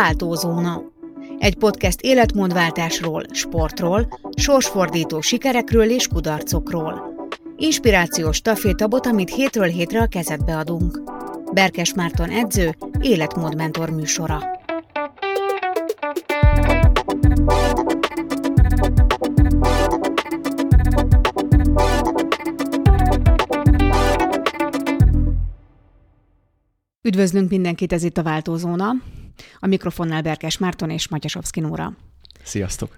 Váltózóna. Egy podcast életmódváltásról, sportról, sorsfordító sikerekről és kudarcokról. Inspirációs tafétabot, amit hétről hétre a kezedbe adunk. Berkes Márton edző, életmódmentor műsora. Üdvözlünk mindenkit, ez itt a Váltózóna. A mikrofonnál Berkes Márton és Matyasovszki Nóra. Sziasztok!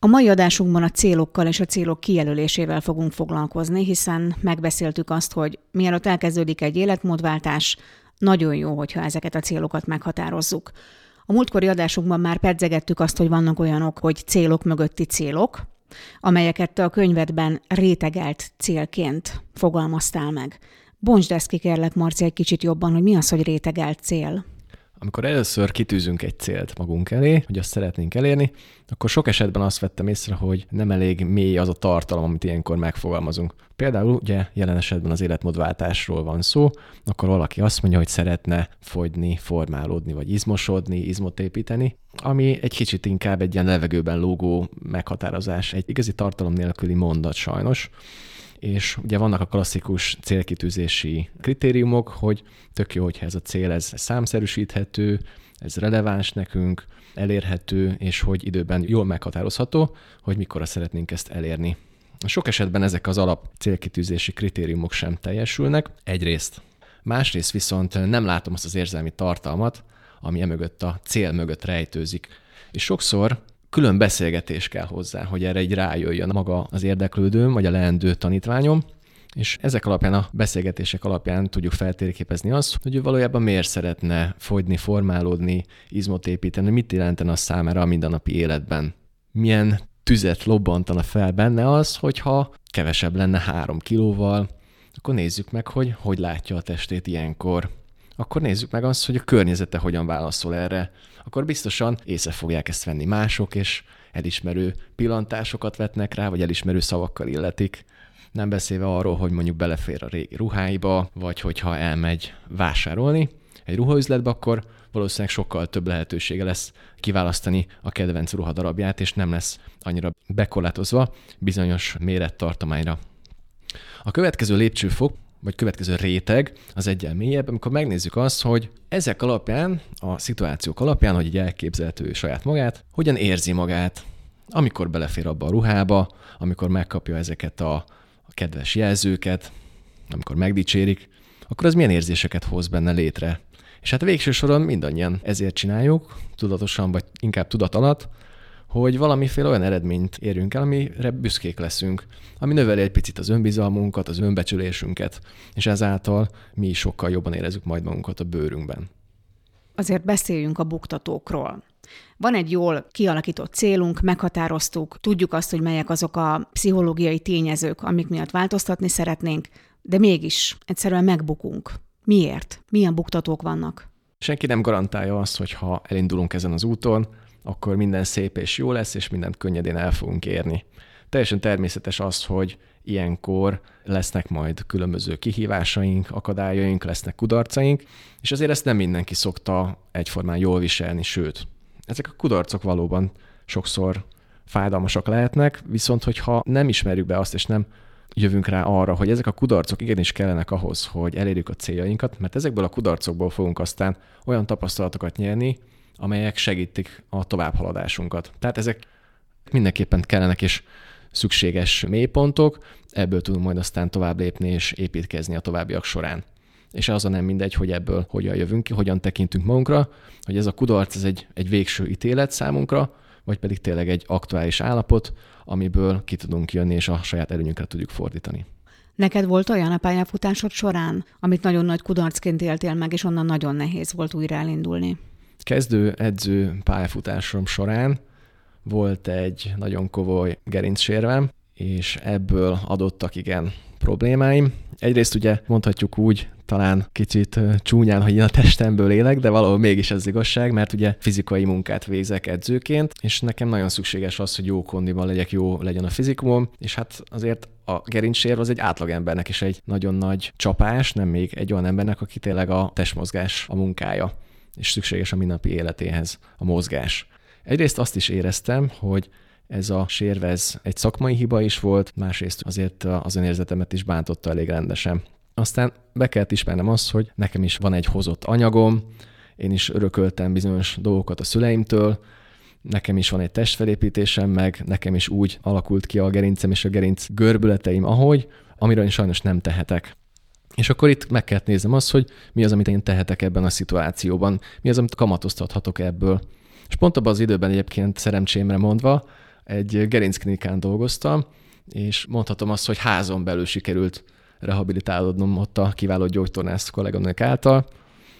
A mai adásunkban a célokkal és a célok kijelölésével fogunk foglalkozni, hiszen megbeszéltük azt, hogy mielőtt elkezdődik egy életmódváltás, nagyon jó, hogyha ezeket a célokat meghatározzuk. A múltkori adásunkban már pedzegettük azt, hogy vannak olyanok, hogy célok mögötti célok, amelyeket te a könyvedben rétegelt célként fogalmaztál meg. Bontsd ezt ki, kérlek, Marci, egy kicsit jobban, hogy mi az, hogy rétegelt cél. Amikor először kitűzünk egy célt magunk elé, hogy azt szeretnénk elérni, akkor sok esetben azt vettem észre, hogy nem elég mély az a tartalom, amit ilyenkor megfogalmazunk. Például ugye jelen esetben az életmódváltásról van szó, akkor valaki azt mondja, hogy szeretne fogyni, formálódni, vagy izmosodni, izmot építeni, ami egy kicsit inkább egy ilyen levegőben lógó meghatározás, egy igazi tartalom nélküli mondat sajnos és ugye vannak a klasszikus célkitűzési kritériumok, hogy tök jó, hogyha ez a cél ez számszerűsíthető, ez releváns nekünk, elérhető, és hogy időben jól meghatározható, hogy mikor szeretnénk ezt elérni. Sok esetben ezek az alap célkitűzési kritériumok sem teljesülnek, egyrészt. Másrészt viszont nem látom azt az érzelmi tartalmat, ami emögött a cél mögött rejtőzik. És sokszor külön beszélgetés kell hozzá, hogy erre egy rájöjjön maga az érdeklődőm, vagy a leendő tanítványom, és ezek alapján, a beszélgetések alapján tudjuk feltérképezni azt, hogy ő valójában miért szeretne fogyni, formálódni, izmot építeni, mit jelentene a számára a mindennapi életben. Milyen tüzet lobbantana fel benne az, hogyha kevesebb lenne három kilóval, akkor nézzük meg, hogy hogy látja a testét ilyenkor. Akkor nézzük meg azt, hogy a környezete hogyan válaszol erre akkor biztosan észre fogják ezt venni mások, és elismerő pillantásokat vetnek rá, vagy elismerő szavakkal illetik. Nem beszélve arról, hogy mondjuk belefér a régi ruháiba, vagy hogyha elmegy vásárolni egy ruhaüzletbe, akkor valószínűleg sokkal több lehetősége lesz kiválasztani a kedvenc ruhadarabját, és nem lesz annyira bekorlátozva bizonyos mérettartományra. A következő lépcsőfok vagy következő réteg az egyen mélyebb, amikor megnézzük azt, hogy ezek alapján, a szituációk alapján, hogy így elképzelhető saját magát, hogyan érzi magát, amikor belefér abba a ruhába, amikor megkapja ezeket a, a kedves jelzőket, amikor megdicsérik, akkor az milyen érzéseket hoz benne létre. És hát végső soron mindannyian ezért csináljuk, tudatosan vagy inkább tudat alatt, hogy valamiféle olyan eredményt érjünk el, amire büszkék leszünk, ami növeli egy picit az önbizalmunkat, az önbecsülésünket, és ezáltal mi is sokkal jobban érezzük majd magunkat a bőrünkben. Azért beszéljünk a buktatókról. Van egy jól kialakított célunk, meghatároztuk, tudjuk azt, hogy melyek azok a pszichológiai tényezők, amik miatt változtatni szeretnénk, de mégis egyszerűen megbukunk. Miért? Milyen buktatók vannak? Senki nem garantálja azt, hogy ha elindulunk ezen az úton, akkor minden szép és jó lesz, és mindent könnyedén el fogunk érni. Teljesen természetes az, hogy ilyenkor lesznek majd különböző kihívásaink, akadályaink, lesznek kudarcaink, és azért ezt nem mindenki szokta egyformán jól viselni, sőt, ezek a kudarcok valóban sokszor fájdalmasak lehetnek, viszont hogyha nem ismerjük be azt, és nem jövünk rá arra, hogy ezek a kudarcok igenis kellenek ahhoz, hogy elérjük a céljainkat, mert ezekből a kudarcokból fogunk aztán olyan tapasztalatokat nyerni, amelyek segítik a továbbhaladásunkat. Tehát ezek mindenképpen kellenek és szükséges mélypontok, ebből tudunk majd aztán tovább lépni és építkezni a továbbiak során. És az a nem mindegy, hogy ebből hogyan jövünk ki, hogyan tekintünk magunkra, hogy ez a kudarc ez egy, egy végső ítélet számunkra, vagy pedig tényleg egy aktuális állapot, amiből ki tudunk jönni, és a saját előnyünkre tudjuk fordítani. Neked volt olyan a pályafutásod során, amit nagyon nagy kudarcként éltél meg, és onnan nagyon nehéz volt újra elindulni? Kezdő edző pályafutásom során volt egy nagyon komoly gerincsérvem, és ebből adottak igen problémáim. Egyrészt ugye mondhatjuk úgy, talán kicsit csúnyán, hogy én a testemből élek, de valahol mégis ez igazság, mert ugye fizikai munkát végzek edzőként, és nekem nagyon szükséges az, hogy jó kondiban legyek, jó legyen a fizikumom, és hát azért a gerincsérv az egy átlagembernek is egy nagyon nagy csapás, nem még egy olyan embernek, aki tényleg a testmozgás a munkája és szükséges a mindennapi életéhez a mozgás. Egyrészt azt is éreztem, hogy ez a sérvez egy szakmai hiba is volt, másrészt azért az önérzetemet is bántotta elég rendesen. Aztán be kellett ismernem azt, hogy nekem is van egy hozott anyagom, én is örököltem bizonyos dolgokat a szüleimtől, nekem is van egy testfelépítésem, meg nekem is úgy alakult ki a gerincem és a gerinc görbületeim, ahogy, amiről én sajnos nem tehetek. És akkor itt meg kellett néznem azt, hogy mi az, amit én tehetek ebben a szituációban, mi az, amit kamatoztathatok ebből. És pont abban az időben egyébként szerencsémre mondva egy gerincklinikán dolgoztam, és mondhatom azt, hogy házon belül sikerült rehabilitálódnom ott a kiváló gyógytornász kolléganők által,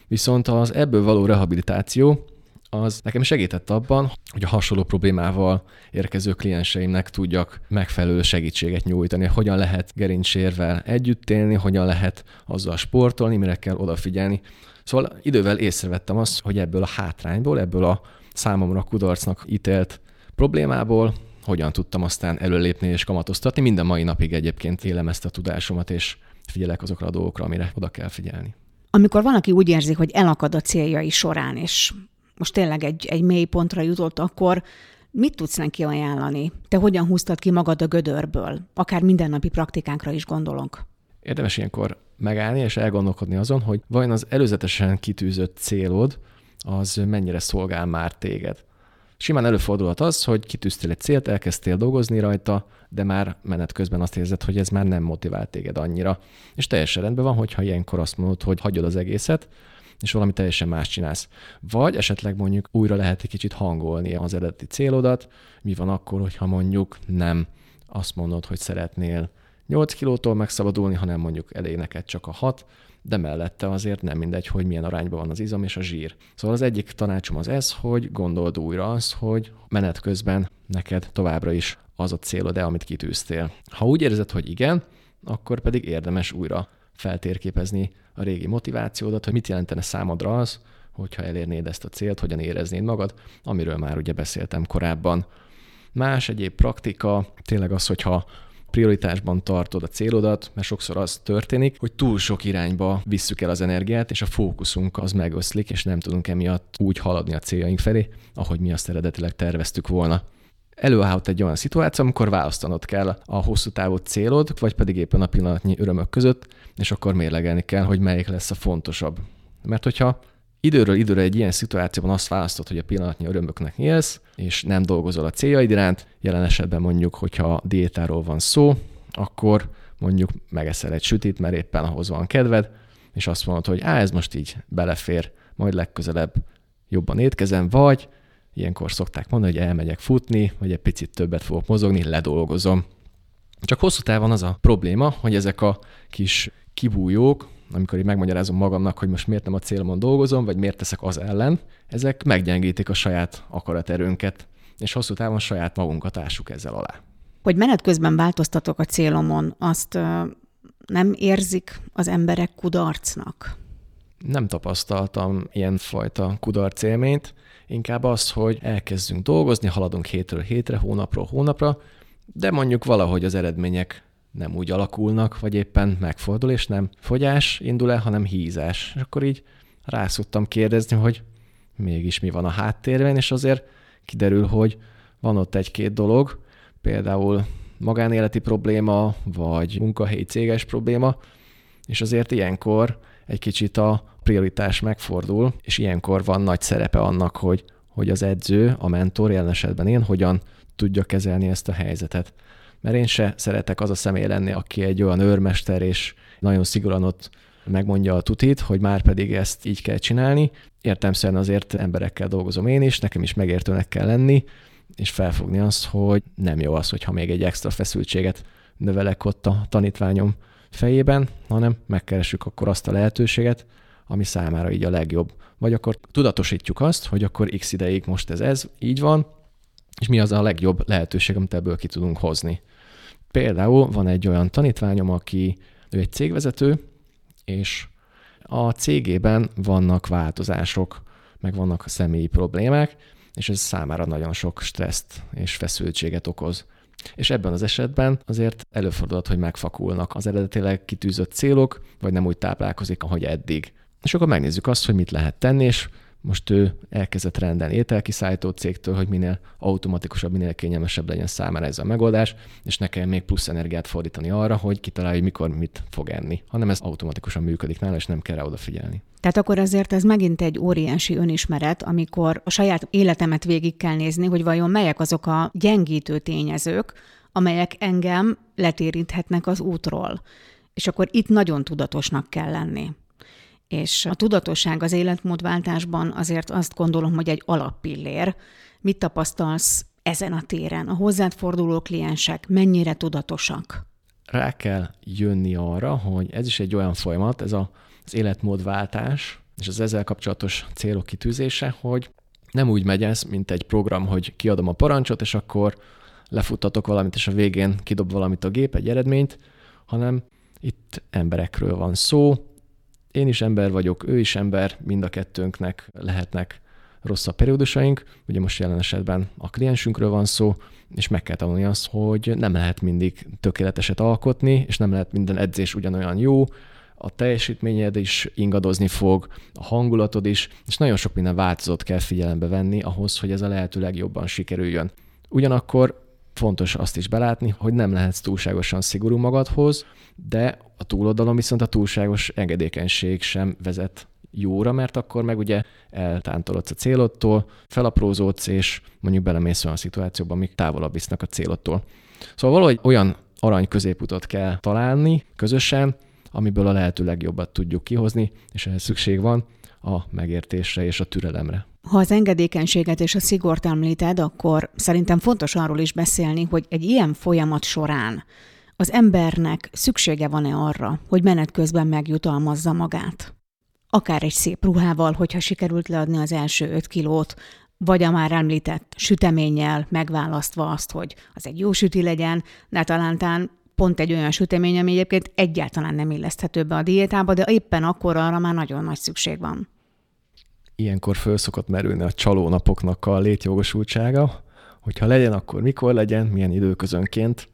viszont az ebből való rehabilitáció az nekem segített abban, hogy a hasonló problémával érkező klienseimnek tudjak megfelelő segítséget nyújtani, hogyan lehet gerincsérvel együtt élni, hogyan lehet azzal sportolni, mire kell odafigyelni. Szóval idővel észrevettem azt, hogy ebből a hátrányból, ebből a számomra kudarcnak ítélt problémából hogyan tudtam aztán előlépni és kamatoztatni. Minden mai napig egyébként élem ezt a tudásomat, és figyelek azokra a dolgokra, amire oda kell figyelni. Amikor valaki úgy érzi, hogy elakad a céljai során, és most tényleg egy, egy mély pontra jutott, akkor mit tudsz neki ajánlani? Te hogyan húztad ki magad a gödörből? Akár mindennapi praktikánkra is gondolok. Érdemes ilyenkor megállni és elgondolkodni azon, hogy vajon az előzetesen kitűzött célod az mennyire szolgál már téged. Simán előfordulhat az, hogy kitűztél egy célt, elkezdtél dolgozni rajta, de már menet közben azt érzed, hogy ez már nem motivált téged annyira. És teljesen rendben van, hogyha ilyenkor azt mondod, hogy hagyod az egészet, és valami teljesen más csinálsz. Vagy esetleg mondjuk újra lehet egy kicsit hangolni az eredeti célodat. Mi van akkor, hogyha mondjuk nem azt mondod, hogy szeretnél 8 kilótól megszabadulni, hanem mondjuk elég neked csak a 6, de mellette azért nem mindegy, hogy milyen arányban van az izom és a zsír. Szóval az egyik tanácsom az ez, hogy gondold újra azt, hogy menet közben neked továbbra is az a célod de amit kitűztél. Ha úgy érzed, hogy igen, akkor pedig érdemes újra feltérképezni a régi motivációdat, hogy mit jelentene számodra az, hogyha elérnéd ezt a célt, hogyan éreznéd magad, amiről már ugye beszéltem korábban. Más egyéb praktika, tényleg az, hogyha prioritásban tartod a célodat, mert sokszor az történik, hogy túl sok irányba visszük el az energiát, és a fókuszunk az megoszlik, és nem tudunk emiatt úgy haladni a céljaink felé, ahogy mi azt eredetileg terveztük volna. Előállhat egy olyan szituáció, amikor választanod kell a hosszú távú célod, vagy pedig éppen a pillanatnyi örömök között, és akkor mérlegelni kell, hogy melyik lesz a fontosabb. Mert hogyha időről időre egy ilyen szituációban azt választod, hogy a pillanatnyi örömöknek élsz, és nem dolgozol a céljaid iránt, jelen esetben mondjuk, hogyha diétáról van szó, akkor mondjuk megeszel egy sütit, mert éppen ahhoz van kedved, és azt mondod, hogy á, ez most így belefér, majd legközelebb jobban étkezem, vagy ilyenkor szokták mondani, hogy elmegyek futni, vagy egy picit többet fogok mozogni, ledolgozom. Csak hosszú távon az a probléma, hogy ezek a kis kibújók, amikor így megmagyarázom magamnak, hogy most miért nem a célomon dolgozom, vagy miért teszek az ellen, ezek meggyengítik a saját akaraterőnket, és hosszú távon saját magunkat ássuk ezzel alá. Hogy menet közben változtatok a célomon, azt nem érzik az emberek kudarcnak? Nem tapasztaltam ilyenfajta kudarc élményt, inkább az, hogy elkezdünk dolgozni, haladunk hétről hétre, hónapról hónapra, de mondjuk valahogy az eredmények nem úgy alakulnak, vagy éppen megfordul, és nem fogyás indul el, hanem hízás. És akkor így rászoktam kérdezni, hogy mégis mi van a háttérben, és azért kiderül, hogy van ott egy-két dolog, például magánéleti probléma, vagy munkahelyi céges probléma, és azért ilyenkor egy kicsit a prioritás megfordul, és ilyenkor van nagy szerepe annak, hogy, hogy az edző, a mentor, jelen esetben én, hogyan tudja kezelni ezt a helyzetet mert én se szeretek az a személy lenni, aki egy olyan őrmester, és nagyon szigorúan ott megmondja a tutit, hogy már pedig ezt így kell csinálni. Értelmszerűen azért emberekkel dolgozom én is, nekem is megértőnek kell lenni, és felfogni azt, hogy nem jó az, hogyha még egy extra feszültséget növelek ott a tanítványom fejében, hanem megkeressük akkor azt a lehetőséget, ami számára így a legjobb. Vagy akkor tudatosítjuk azt, hogy akkor x ideig most ez ez, így van, és mi az a legjobb lehetőség, amit ebből ki tudunk hozni. Például van egy olyan tanítványom, aki ő egy cégvezető, és a cégében vannak változások, meg vannak a személyi problémák, és ez számára nagyon sok stresszt és feszültséget okoz. És ebben az esetben azért előfordulhat, hogy megfakulnak az eredetileg kitűzött célok, vagy nem úgy táplálkozik, ahogy eddig. És akkor megnézzük azt, hogy mit lehet tenni, és most ő elkezdett rendelni ételkiszállító cégtől, hogy minél automatikusabb, minél kényelmesebb legyen számára ez a megoldás, és ne kell még plusz energiát fordítani arra, hogy kitalálja, mikor mit fog enni, hanem ez automatikusan működik nála, és nem kell rá odafigyelni. Tehát akkor azért ez megint egy óriási önismeret, amikor a saját életemet végig kell nézni, hogy vajon melyek azok a gyengítő tényezők, amelyek engem letéríthetnek az útról. És akkor itt nagyon tudatosnak kell lenni. És a tudatosság az életmódváltásban azért azt gondolom, hogy egy alappillér. Mit tapasztalsz ezen a téren? A hozzád forduló kliensek mennyire tudatosak? Rá kell jönni arra, hogy ez is egy olyan folyamat, ez a, az életmódváltás, és az ezzel kapcsolatos célok kitűzése, hogy nem úgy megy ez, mint egy program, hogy kiadom a parancsot, és akkor lefuttatok valamit, és a végén kidob valamit a gép, egy eredményt, hanem itt emberekről van szó, én is ember vagyok, ő is ember, mind a kettőnknek lehetnek rosszabb periódusaink. Ugye most jelen esetben a kliensünkről van szó, és meg kell tanulni azt, hogy nem lehet mindig tökéleteset alkotni, és nem lehet minden edzés ugyanolyan jó, a teljesítményed is ingadozni fog, a hangulatod is, és nagyon sok minden változót kell figyelembe venni ahhoz, hogy ez a lehető legjobban sikerüljön. Ugyanakkor fontos azt is belátni, hogy nem lehetsz túlságosan szigorú magadhoz, de a túloldalon viszont a túlságos engedékenység sem vezet jóra, mert akkor meg ugye eltántorodsz a célodtól, felaprózódsz, és mondjuk belemész olyan szituációba, amik távolabb visznek a célodtól. Szóval valahogy olyan arany középutat kell találni közösen, amiből a lehető legjobbat tudjuk kihozni, és ehhez szükség van a megértésre és a türelemre. Ha az engedékenységet és a szigort említed, akkor szerintem fontos arról is beszélni, hogy egy ilyen folyamat során az embernek szüksége van-e arra, hogy menet közben megjutalmazza magát. Akár egy szép ruhával, hogyha sikerült leadni az első öt kilót, vagy a már említett süteménnyel megválasztva azt, hogy az egy jó süti legyen, de talántán pont egy olyan sütemény, ami egyébként egyáltalán nem illeszthető be a diétába, de éppen akkor arra már nagyon nagy szükség van ilyenkor föl szokott merülni a csalónapoknak a létjogosultsága, hogyha legyen, akkor mikor legyen, milyen időközönként.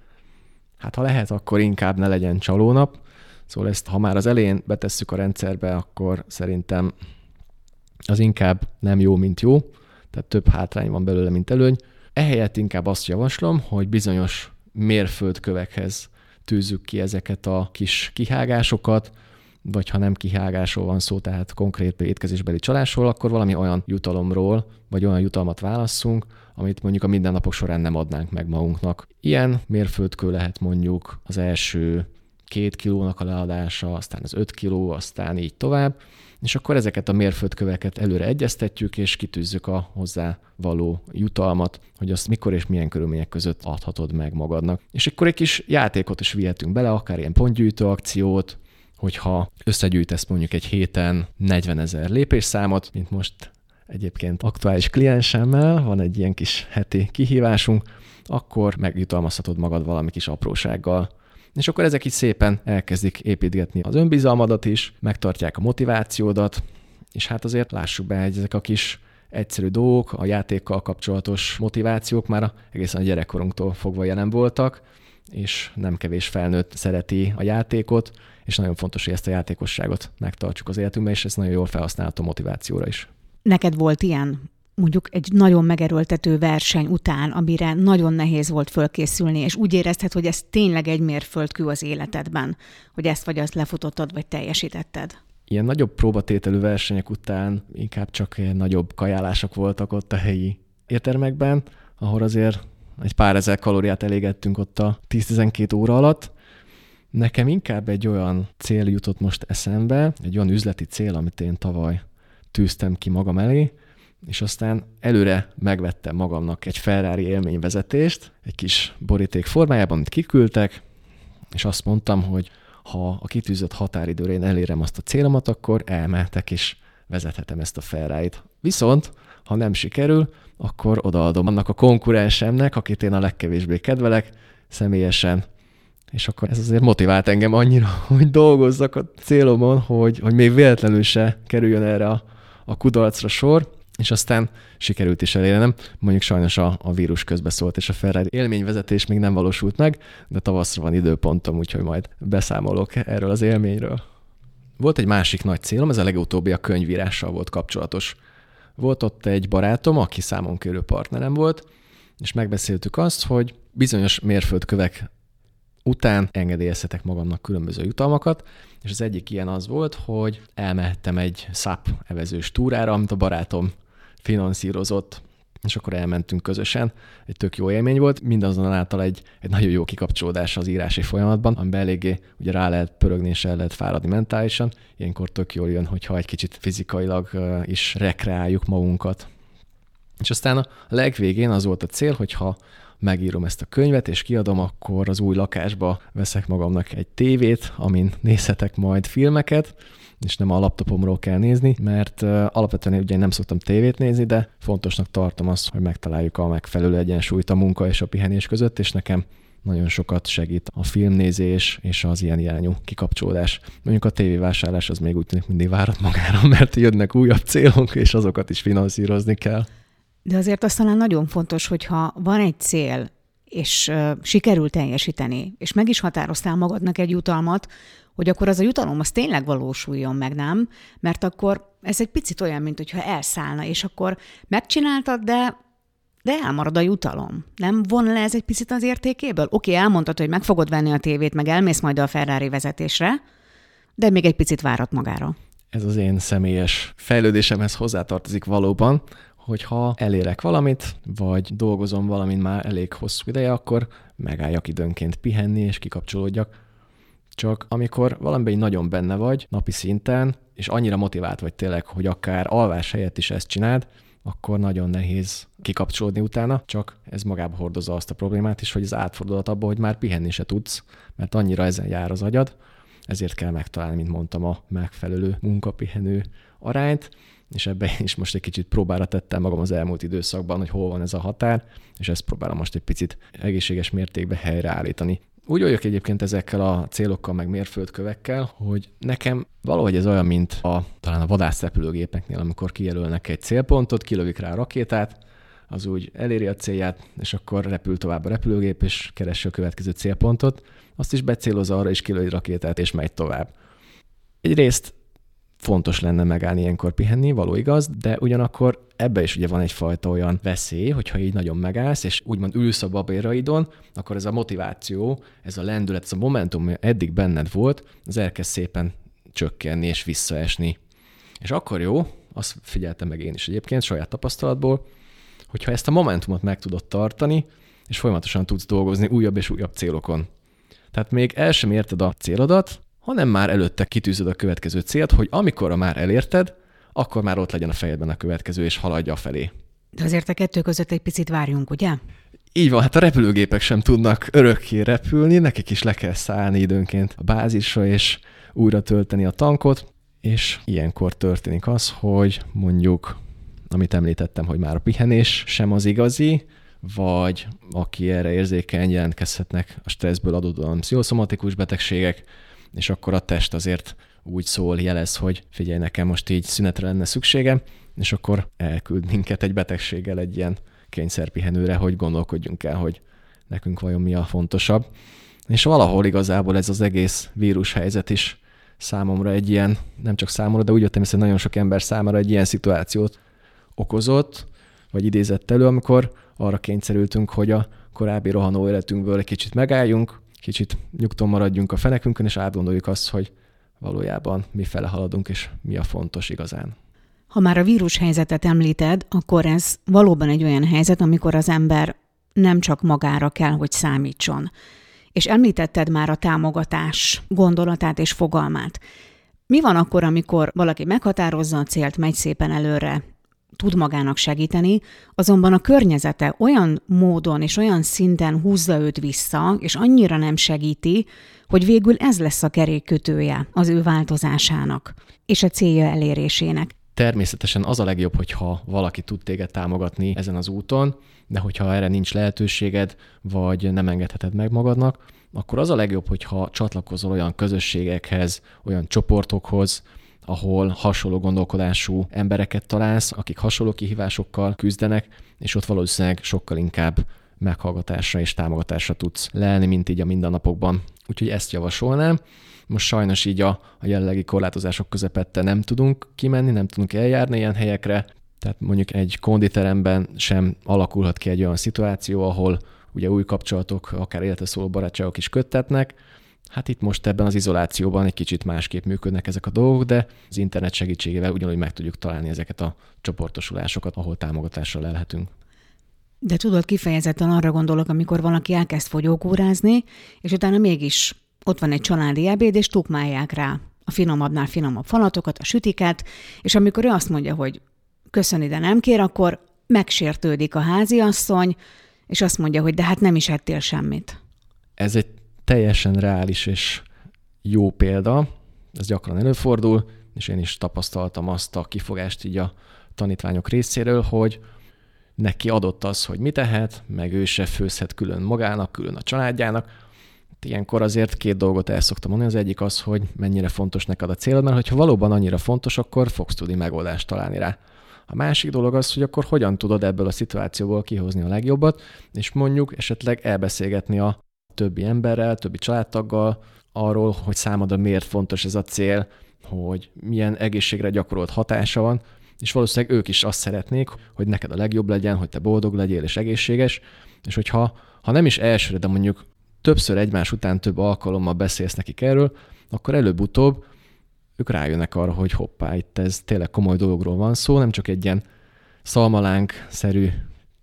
Hát ha lehet, akkor inkább ne legyen csalónap. Szóval ezt, ha már az elején betesszük a rendszerbe, akkor szerintem az inkább nem jó, mint jó, tehát több hátrány van belőle, mint előny. Ehelyett inkább azt javaslom, hogy bizonyos mérföldkövekhez tűzzük ki ezeket a kis kihágásokat, vagy ha nem kihágásról van szó, tehát konkrét étkezésbeli csalásról, akkor valami olyan jutalomról, vagy olyan jutalmat válasszunk, amit mondjuk a mindennapok során nem adnánk meg magunknak. Ilyen mérföldkő lehet mondjuk az első két kilónak a leadása, aztán az öt kiló, aztán így tovább, és akkor ezeket a mérföldköveket előre egyeztetjük, és kitűzzük a hozzá való jutalmat, hogy azt mikor és milyen körülmények között adhatod meg magadnak. És akkor egy kis játékot is vihetünk bele, akár ilyen pontgyűjtő akciót, hogyha összegyűjtesz mondjuk egy héten 40 ezer lépésszámot, mint most egyébként aktuális kliensemmel, van egy ilyen kis heti kihívásunk, akkor megjutalmazhatod magad valami kis aprósággal. És akkor ezek így szépen elkezdik építgetni az önbizalmadat is, megtartják a motivációdat, és hát azért lássuk be, hogy ezek a kis egyszerű dolgok, a játékkal kapcsolatos motivációk már egészen a gyerekkorunktól fogva jelen voltak, és nem kevés felnőtt szereti a játékot, és nagyon fontos, hogy ezt a játékosságot megtartsuk az életünkben, és ez nagyon jól felhasználható motivációra is. Neked volt ilyen mondjuk egy nagyon megerőltető verseny után, amire nagyon nehéz volt fölkészülni, és úgy érezted, hogy ez tényleg egy mérföldkő az életedben, hogy ezt vagy azt lefutottad, vagy teljesítetted? Ilyen nagyobb próbatételű versenyek után inkább csak nagyobb kajálások voltak ott a helyi éttermekben, ahol azért egy pár ezer kalóriát elégettünk ott a 10-12 óra alatt, Nekem inkább egy olyan cél jutott most eszembe, egy olyan üzleti cél, amit én tavaly tűztem ki magam elé, és aztán előre megvettem magamnak egy Ferrari élményvezetést, egy kis boríték formájában, amit kiküldtek, és azt mondtam, hogy ha a kitűzött határidőre én elérem azt a célomat, akkor elmehetek és vezethetem ezt a Ferrari-t. Viszont, ha nem sikerül, akkor odaadom annak a konkurensemnek, akit én a legkevésbé kedvelek, személyesen és akkor ez azért motivált engem annyira, hogy dolgozzak a célomon, hogy, hogy még véletlenül se kerüljön erre a, a kudarcra sor, és aztán sikerült is elérnem. Mondjuk sajnos a, a vírus közbeszólt, és a Ferrari élményvezetés még nem valósult meg, de tavaszra van időpontom, úgyhogy majd beszámolok erről az élményről. Volt egy másik nagy célom, ez a legutóbbi a könyvírással volt kapcsolatos. Volt ott egy barátom, aki számon kérő partnerem volt, és megbeszéltük azt, hogy bizonyos mérföldkövek után engedélyezhetek magamnak különböző jutalmakat, és az egyik ilyen az volt, hogy elmehettem egy SAP evezős túrára, amit a barátom finanszírozott, és akkor elmentünk közösen. Egy tök jó élmény volt, mindazonáltal egy, egy nagyon jó kikapcsolódás az írási folyamatban, amiben eléggé ugye rá lehet pörögni és el lehet fáradni mentálisan. Ilyenkor tök jól jön, hogyha egy kicsit fizikailag is rekreáljuk magunkat. És aztán a legvégén az volt a cél, hogyha megírom ezt a könyvet, és kiadom, akkor az új lakásba veszek magamnak egy tévét, amin nézhetek majd filmeket, és nem a laptopomról kell nézni, mert alapvetően ugye nem szoktam tévét nézni, de fontosnak tartom azt, hogy megtaláljuk a megfelelő egyensúlyt a munka és a pihenés között, és nekem nagyon sokat segít a filmnézés és az ilyen irányú kikapcsolódás. Mondjuk a tévévásárlás az még úgy tűnik mindig várat magára, mert jönnek újabb célok, és azokat is finanszírozni kell. De azért azt talán nagyon fontos, hogyha van egy cél, és uh, sikerül teljesíteni, és meg is határoztál magadnak egy jutalmat, hogy akkor az a jutalom az tényleg valósuljon meg, nem? Mert akkor ez egy picit olyan, mint hogyha elszállna, és akkor megcsináltad, de de elmarad a jutalom. Nem von le ez egy picit az értékéből? Oké, elmondtad, hogy meg fogod venni a tévét, meg elmész majd a Ferrari vezetésre, de még egy picit várat magára. Ez az én személyes fejlődésemhez hozzátartozik valóban, hogyha elérek valamit, vagy dolgozom valamint már elég hosszú ideje, akkor megálljak időnként pihenni és kikapcsolódjak. Csak amikor valamiben nagyon benne vagy, napi szinten, és annyira motivált vagy tényleg, hogy akár alvás helyett is ezt csináld, akkor nagyon nehéz kikapcsolódni utána, csak ez magába hordozza azt a problémát is, hogy az átfordulat abba, hogy már pihenni se tudsz, mert annyira ezen jár az agyad, ezért kell megtalálni, mint mondtam, a megfelelő munkapihenő arányt, és ebben is most egy kicsit próbára tettem magam az elmúlt időszakban, hogy hol van ez a határ, és ezt próbálom most egy picit egészséges mértékben helyreállítani. Úgy vagyok egyébként ezekkel a célokkal, meg mérföldkövekkel, hogy nekem valahogy ez olyan, mint a, talán a vadászrepülőgépeknél, amikor kijelölnek egy célpontot, kilövik rá a rakétát, az úgy eléri a célját, és akkor repül tovább a repülőgép, és keresi a következő célpontot, azt is becélozza arra, és kilövi rakétát, és megy tovább. Egyrészt fontos lenne megállni ilyenkor pihenni, való igaz, de ugyanakkor ebbe is ugye van egyfajta olyan veszély, hogyha így nagyon megállsz, és úgymond ülsz a babéraidon, akkor ez a motiváció, ez a lendület, ez a momentum, ami eddig benned volt, az elkezd szépen csökkenni és visszaesni. És akkor jó, azt figyeltem meg én is egyébként saját tapasztalatból, hogyha ezt a momentumot meg tudod tartani, és folyamatosan tudsz dolgozni újabb és újabb célokon. Tehát még el sem érted a célodat, hanem már előtte kitűzöd a következő célt, hogy amikor már elérted, akkor már ott legyen a fejedben a következő, és haladja a felé. De azért a kettő között egy picit várjunk, ugye? Így van, hát a repülőgépek sem tudnak örökké repülni, nekik is le kell szállni időnként a bázisra, és újra tölteni a tankot, és ilyenkor történik az, hogy mondjuk, amit említettem, hogy már a pihenés sem az igazi, vagy aki erre érzékeny, jelentkezhetnek a stresszből adódóan pszichoszomatikus betegségek, és akkor a test azért úgy szól, jelez, hogy figyelj, nekem most így szünetre lenne szükségem, és akkor elküld minket egy betegséggel egy ilyen kényszerpihenőre, hogy gondolkodjunk el, hogy nekünk vajon mi a fontosabb. És valahol igazából ez az egész vírushelyzet is számomra egy ilyen, nem csak számomra, de úgy jöttem hogy nagyon sok ember számára egy ilyen szituációt okozott, vagy idézett elő, amikor arra kényszerültünk, hogy a korábbi rohanó életünkből egy kicsit megálljunk, kicsit nyugton maradjunk a fenekünkön, és átgondoljuk azt, hogy valójában mi fele haladunk, és mi a fontos igazán. Ha már a vírus helyzetet említed, akkor ez valóban egy olyan helyzet, amikor az ember nem csak magára kell, hogy számítson. És említetted már a támogatás gondolatát és fogalmát. Mi van akkor, amikor valaki meghatározza a célt, megy szépen előre, tud magának segíteni, azonban a környezete olyan módon és olyan szinten húzza őt vissza, és annyira nem segíti, hogy végül ez lesz a kerékkötője az ő változásának és a célja elérésének. Természetesen az a legjobb, hogyha valaki tud téged támogatni ezen az úton, de hogyha erre nincs lehetőséged, vagy nem engedheted meg magadnak, akkor az a legjobb, hogyha csatlakozol olyan közösségekhez, olyan csoportokhoz, ahol hasonló gondolkodású embereket találsz, akik hasonló kihívásokkal küzdenek, és ott valószínűleg sokkal inkább meghallgatásra és támogatásra tudsz lelni, mint így a mindennapokban. Úgyhogy ezt javasolnám. Most sajnos így a, a jelenlegi korlátozások közepette nem tudunk kimenni, nem tudunk eljárni ilyen helyekre, Tehát mondjuk egy konditeremben sem alakulhat ki egy olyan szituáció, ahol ugye új kapcsolatok, akár életre szóló barátságok is köttetnek, Hát itt most ebben az izolációban egy kicsit másképp működnek ezek a dolgok, de az internet segítségével ugyanúgy meg tudjuk találni ezeket a csoportosulásokat, ahol támogatással lelhetünk. De tudod, kifejezetten arra gondolok, amikor valaki elkezd fogyókúrázni, és utána mégis ott van egy családi ebéd, és tukmálják rá a finomabbnál finomabb falatokat, a sütiket, és amikor ő azt mondja, hogy köszöni, de nem kér, akkor megsértődik a háziasszony, és azt mondja, hogy de hát nem is ettél semmit. Ez egy teljesen reális és jó példa, ez gyakran előfordul, és én is tapasztaltam azt a kifogást így a tanítványok részéről, hogy neki adott az, hogy mit tehet, meg ő se főzhet külön magának, külön a családjának. Ilyenkor azért két dolgot el szoktam mondani. Az egyik az, hogy mennyire fontos neked a célod, mert ha valóban annyira fontos, akkor fogsz tudni megoldást találni rá. A másik dolog az, hogy akkor hogyan tudod ebből a szituációból kihozni a legjobbat, és mondjuk esetleg elbeszélgetni a többi emberrel, többi családtaggal arról, hogy számodra miért fontos ez a cél, hogy milyen egészségre gyakorolt hatása van, és valószínűleg ők is azt szeretnék, hogy neked a legjobb legyen, hogy te boldog legyél és egészséges, és hogyha ha nem is elsőre, de mondjuk többször egymás után több alkalommal beszélsz nekik erről, akkor előbb-utóbb ők rájönnek arra, hogy hoppá, itt ez tényleg komoly dologról van szó, nem csak egy ilyen szalmalánk-szerű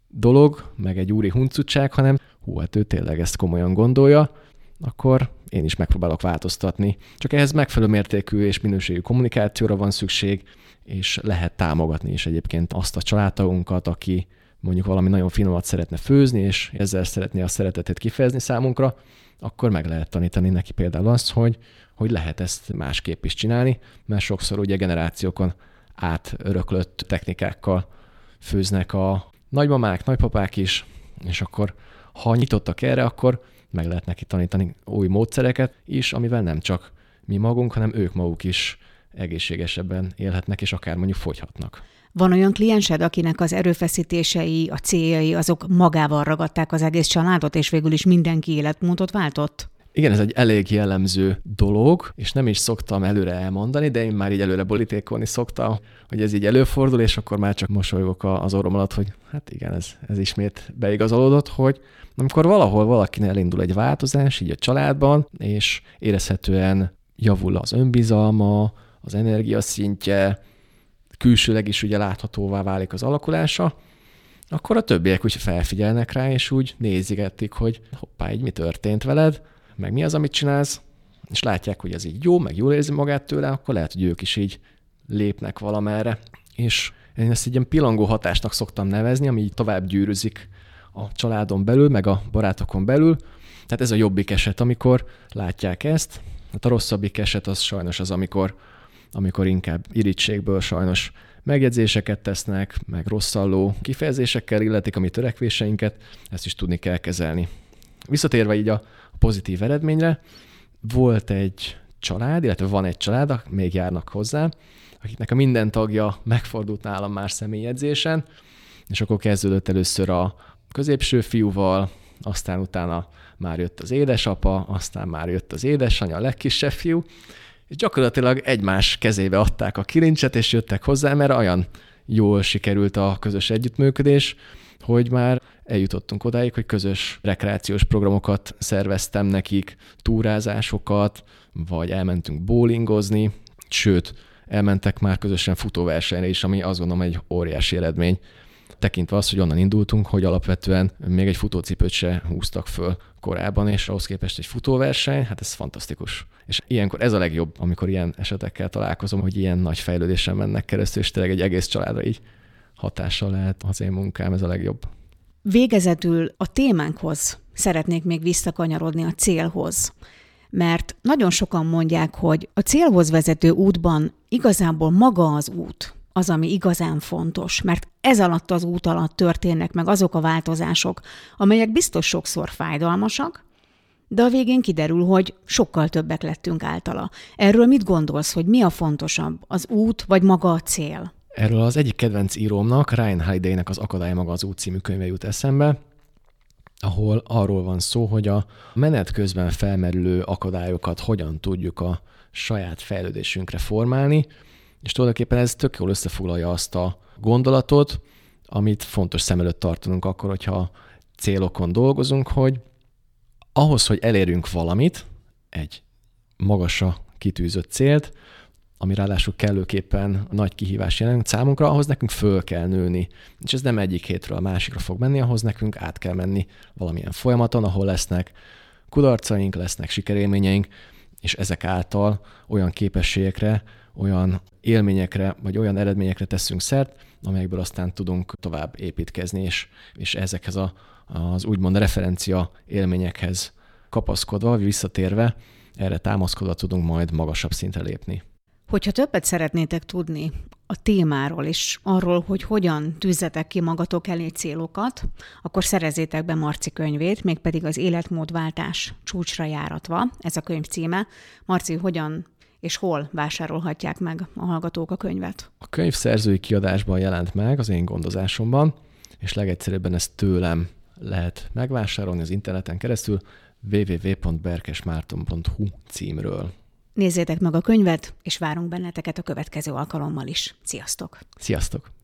dolog, meg egy úri huncutság, hanem hú, hát ő tényleg ezt komolyan gondolja, akkor én is megpróbálok változtatni. Csak ehhez megfelelő mértékű és minőségű kommunikációra van szükség, és lehet támogatni is egyébként azt a családtagunkat, aki mondjuk valami nagyon finomat szeretne főzni, és ezzel szeretné a szeretetét kifejezni számunkra, akkor meg lehet tanítani neki például azt, hogy, hogy lehet ezt másképp is csinálni, mert sokszor ugye generációkon átöröklött technikákkal főznek a nagymamák, nagypapák is, és akkor ha nyitottak erre, akkor meg lehet neki tanítani új módszereket is, amivel nem csak mi magunk, hanem ők maguk is egészségesebben élhetnek, és akár mondjuk fogyhatnak. Van olyan kliensed, akinek az erőfeszítései, a céljai, azok magával ragadták az egész családot, és végül is mindenki életmódot váltott? Igen, ez egy elég jellemző dolog, és nem is szoktam előre elmondani, de én már így előre borítékolni szoktam, hogy ez így előfordul, és akkor már csak mosolygok az orrom alatt, hogy hát igen, ez, ez ismét beigazolódott, hogy amikor valahol valakinél elindul egy változás, így a családban, és érezhetően javul az önbizalma, az energiaszintje, külsőleg is ugye láthatóvá válik az alakulása, akkor a többiek úgy felfigyelnek rá, és úgy nézigetik, hogy hoppá, így mi történt veled, meg mi az, amit csinálsz, és látják, hogy ez így jó, meg jól érzi magát tőle, akkor lehet, hogy ők is így lépnek valamerre. És én ezt egy ilyen pilangó hatásnak szoktam nevezni, ami így tovább gyűrűzik a családon belül, meg a barátokon belül. Tehát ez a jobbik eset, amikor látják ezt. Hát a rosszabbik eset az sajnos az, amikor, amikor inkább irítségből sajnos megjegyzéseket tesznek, meg rosszalló kifejezésekkel illetik a mi törekvéseinket, ezt is tudni kell kezelni. Visszatérve így a pozitív eredményre, volt egy család, illetve van egy család, még járnak hozzá, akiknek a minden tagja megfordult nálam már személyedzésen, és akkor kezdődött először a középső fiúval, aztán utána már jött az édesapa, aztán már jött az édesanyja, a legkisebb fiú, és gyakorlatilag egymás kezébe adták a kilincset, és jöttek hozzá, mert olyan jól sikerült a közös együttműködés, hogy már eljutottunk odáig, hogy közös rekreációs programokat szerveztem nekik, túrázásokat, vagy elmentünk bowlingozni, sőt, elmentek már közösen futóversenyre is, ami azt gondolom egy óriási eredmény tekintve azt, hogy onnan indultunk, hogy alapvetően még egy futócipőt se húztak föl korábban, és ahhoz képest egy futóverseny, hát ez fantasztikus. És ilyenkor ez a legjobb, amikor ilyen esetekkel találkozom, hogy ilyen nagy fejlődésen mennek keresztül, és tényleg egy egész családra így hatással lehet az én munkám, ez a legjobb. Végezetül a témánkhoz szeretnék még visszakanyarodni a célhoz. Mert nagyon sokan mondják, hogy a célhoz vezető útban igazából maga az út, az, ami igazán fontos, mert ez alatt az út alatt történnek meg azok a változások, amelyek biztos sokszor fájdalmasak, de a végén kiderül, hogy sokkal többek lettünk általa. Erről mit gondolsz, hogy mi a fontosabb, az út vagy maga a cél? Erről az egyik kedvenc írómnak, Ryan Holiday-nek az Akadály maga az út című könyve jut eszembe, ahol arról van szó, hogy a menet közben felmerülő akadályokat hogyan tudjuk a saját fejlődésünkre formálni, És tulajdonképpen ez tök jól összefoglalja azt a gondolatot, amit fontos szem előtt tartanunk akkor, hogyha célokon dolgozunk, hogy ahhoz, hogy elérjünk valamit, egy magasra kitűzött célt, ami ráadásul kellőképpen nagy kihívás jelent számunkra, ahhoz nekünk föl kell nőni. És ez nem egyik hétről a másikra fog menni, ahhoz nekünk át kell menni valamilyen folyamaton, ahol lesznek kudarcaink, lesznek sikerélményeink, és ezek által olyan képességekre, olyan élményekre, vagy olyan eredményekre teszünk szert, amelyekből aztán tudunk tovább építkezni, és, és ezekhez a, az úgymond referencia élményekhez kapaszkodva, visszatérve, erre támaszkodva tudunk majd magasabb szintre lépni. Hogyha többet szeretnétek tudni a témáról és arról, hogy hogyan tűzzetek ki magatok elé célokat, akkor szerezzétek be Marci könyvét, mégpedig az Életmódváltás csúcsra járatva, ez a könyv címe. Marci, hogyan és hol vásárolhatják meg a hallgatók a könyvet? A könyv szerzői kiadásban jelent meg az én gondozásomban, és legegyszerűbben ezt tőlem lehet megvásárolni az interneten keresztül www.berkesmárton.hu címről. Nézzétek meg a könyvet, és várunk benneteket a következő alkalommal is. Sziasztok! Sziasztok!